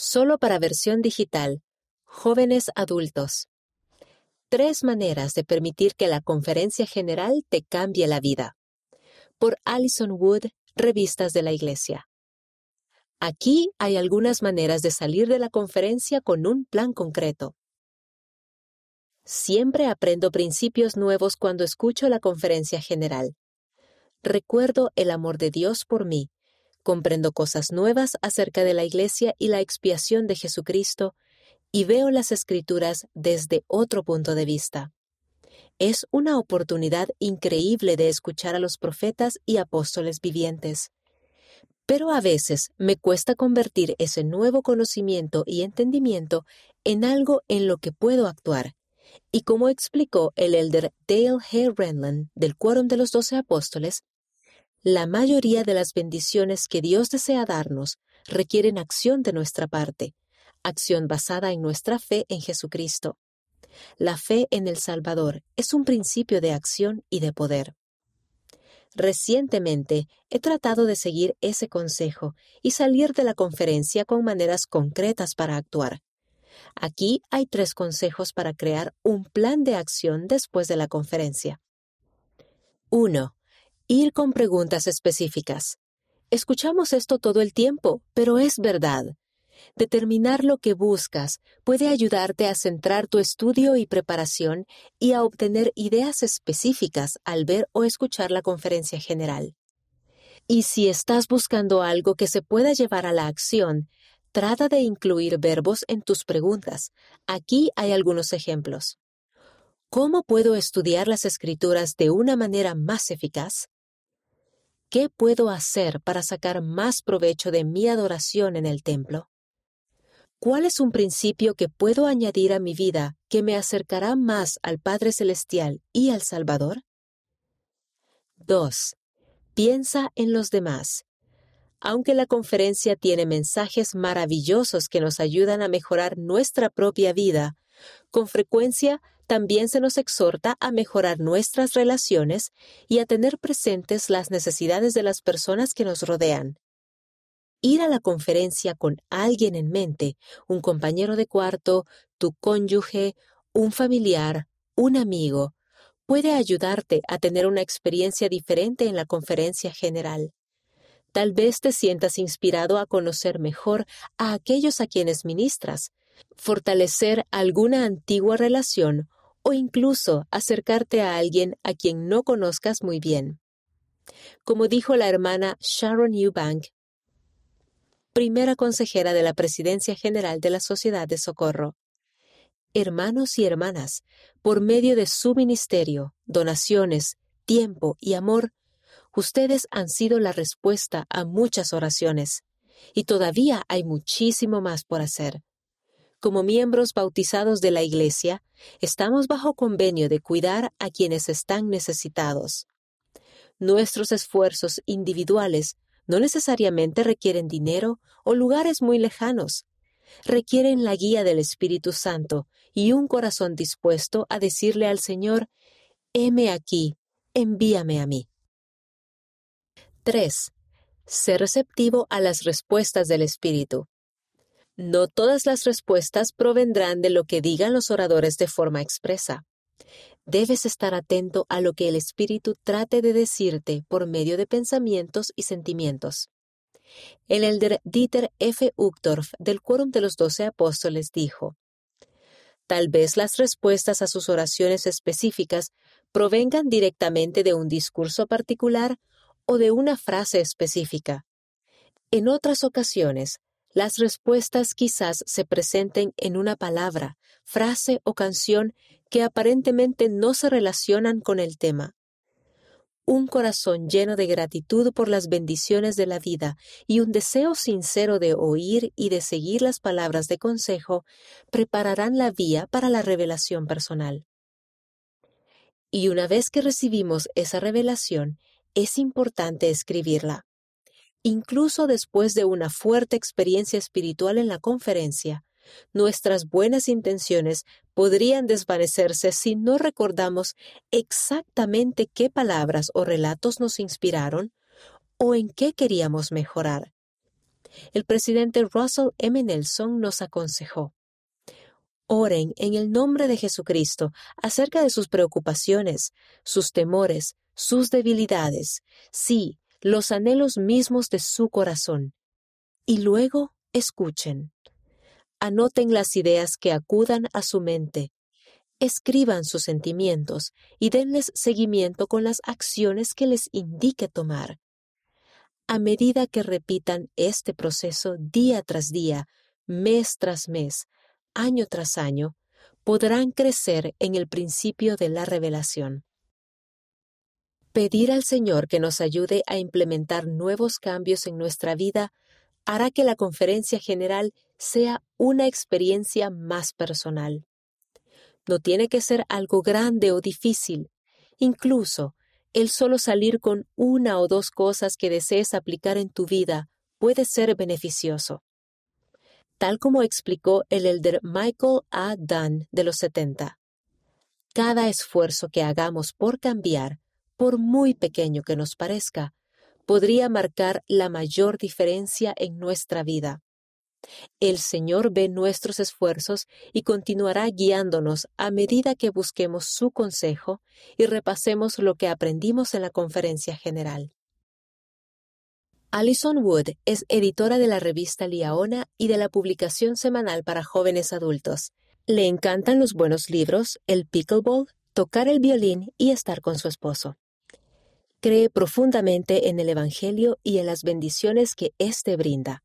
Solo para versión digital. Jóvenes adultos. Tres maneras de permitir que la conferencia general te cambie la vida. Por Alison Wood, Revistas de la Iglesia. Aquí hay algunas maneras de salir de la conferencia con un plan concreto. Siempre aprendo principios nuevos cuando escucho la conferencia general. Recuerdo el amor de Dios por mí comprendo cosas nuevas acerca de la Iglesia y la expiación de Jesucristo, y veo las escrituras desde otro punto de vista. Es una oportunidad increíble de escuchar a los profetas y apóstoles vivientes. Pero a veces me cuesta convertir ese nuevo conocimiento y entendimiento en algo en lo que puedo actuar. Y como explicó el elder Dale H. Renlund del Quórum de los Doce Apóstoles, la mayoría de las bendiciones que Dios desea darnos requieren acción de nuestra parte, acción basada en nuestra fe en Jesucristo. La fe en el Salvador es un principio de acción y de poder. Recientemente he tratado de seguir ese consejo y salir de la conferencia con maneras concretas para actuar. Aquí hay tres consejos para crear un plan de acción después de la conferencia. 1. Ir con preguntas específicas. Escuchamos esto todo el tiempo, pero es verdad. Determinar lo que buscas puede ayudarte a centrar tu estudio y preparación y a obtener ideas específicas al ver o escuchar la conferencia general. Y si estás buscando algo que se pueda llevar a la acción, trata de incluir verbos en tus preguntas. Aquí hay algunos ejemplos. ¿Cómo puedo estudiar las escrituras de una manera más eficaz? ¿Qué puedo hacer para sacar más provecho de mi adoración en el templo? ¿Cuál es un principio que puedo añadir a mi vida que me acercará más al Padre Celestial y al Salvador? 2. Piensa en los demás. Aunque la conferencia tiene mensajes maravillosos que nos ayudan a mejorar nuestra propia vida, con frecuencia también se nos exhorta a mejorar nuestras relaciones y a tener presentes las necesidades de las personas que nos rodean. Ir a la conferencia con alguien en mente, un compañero de cuarto, tu cónyuge, un familiar, un amigo, puede ayudarte a tener una experiencia diferente en la conferencia general. Tal vez te sientas inspirado a conocer mejor a aquellos a quienes ministras, fortalecer alguna antigua relación o incluso acercarte a alguien a quien no conozcas muy bien. Como dijo la hermana Sharon Eubank, primera consejera de la Presidencia General de la Sociedad de Socorro, hermanos y hermanas, por medio de su ministerio, donaciones, tiempo y amor, ustedes han sido la respuesta a muchas oraciones, y todavía hay muchísimo más por hacer como miembros bautizados de la Iglesia, estamos bajo convenio de cuidar a quienes están necesitados. Nuestros esfuerzos individuales no necesariamente requieren dinero o lugares muy lejanos. Requieren la guía del Espíritu Santo y un corazón dispuesto a decirle al Señor, heme aquí, envíame a mí. 3. Ser receptivo a las respuestas del Espíritu. No todas las respuestas provendrán de lo que digan los oradores de forma expresa. Debes estar atento a lo que el Espíritu trate de decirte por medio de pensamientos y sentimientos. El elder Dieter F. Uchtdorf del Quórum de los Doce Apóstoles dijo, Tal vez las respuestas a sus oraciones específicas provengan directamente de un discurso particular o de una frase específica. En otras ocasiones, las respuestas quizás se presenten en una palabra, frase o canción que aparentemente no se relacionan con el tema. Un corazón lleno de gratitud por las bendiciones de la vida y un deseo sincero de oír y de seguir las palabras de consejo prepararán la vía para la revelación personal. Y una vez que recibimos esa revelación, es importante escribirla. Incluso después de una fuerte experiencia espiritual en la conferencia, nuestras buenas intenciones podrían desvanecerse si no recordamos exactamente qué palabras o relatos nos inspiraron o en qué queríamos mejorar. el presidente Russell M. Nelson nos aconsejó. Oren en el nombre de Jesucristo acerca de sus preocupaciones, sus temores, sus debilidades, sí, los anhelos mismos de su corazón. Y luego escuchen. Anoten las ideas que acudan a su mente. Escriban sus sentimientos y denles seguimiento con las acciones que les indique tomar. A medida que repitan este proceso día tras día, mes tras mes, año tras año, podrán crecer en el principio de la revelación. Pedir al Señor que nos ayude a implementar nuevos cambios en nuestra vida hará que la conferencia general sea una experiencia más personal. No tiene que ser algo grande o difícil. Incluso el solo salir con una o dos cosas que desees aplicar en tu vida puede ser beneficioso. Tal como explicó el elder Michael A. Dunn de los 70. Cada esfuerzo que hagamos por cambiar, por muy pequeño que nos parezca, podría marcar la mayor diferencia en nuestra vida. El Señor ve nuestros esfuerzos y continuará guiándonos a medida que busquemos su consejo y repasemos lo que aprendimos en la conferencia general. Alison Wood es editora de la revista Liaona y de la publicación semanal para jóvenes adultos. Le encantan los buenos libros, el pickleball, tocar el violín y estar con su esposo cree profundamente en el Evangelio y en las bendiciones que éste brinda.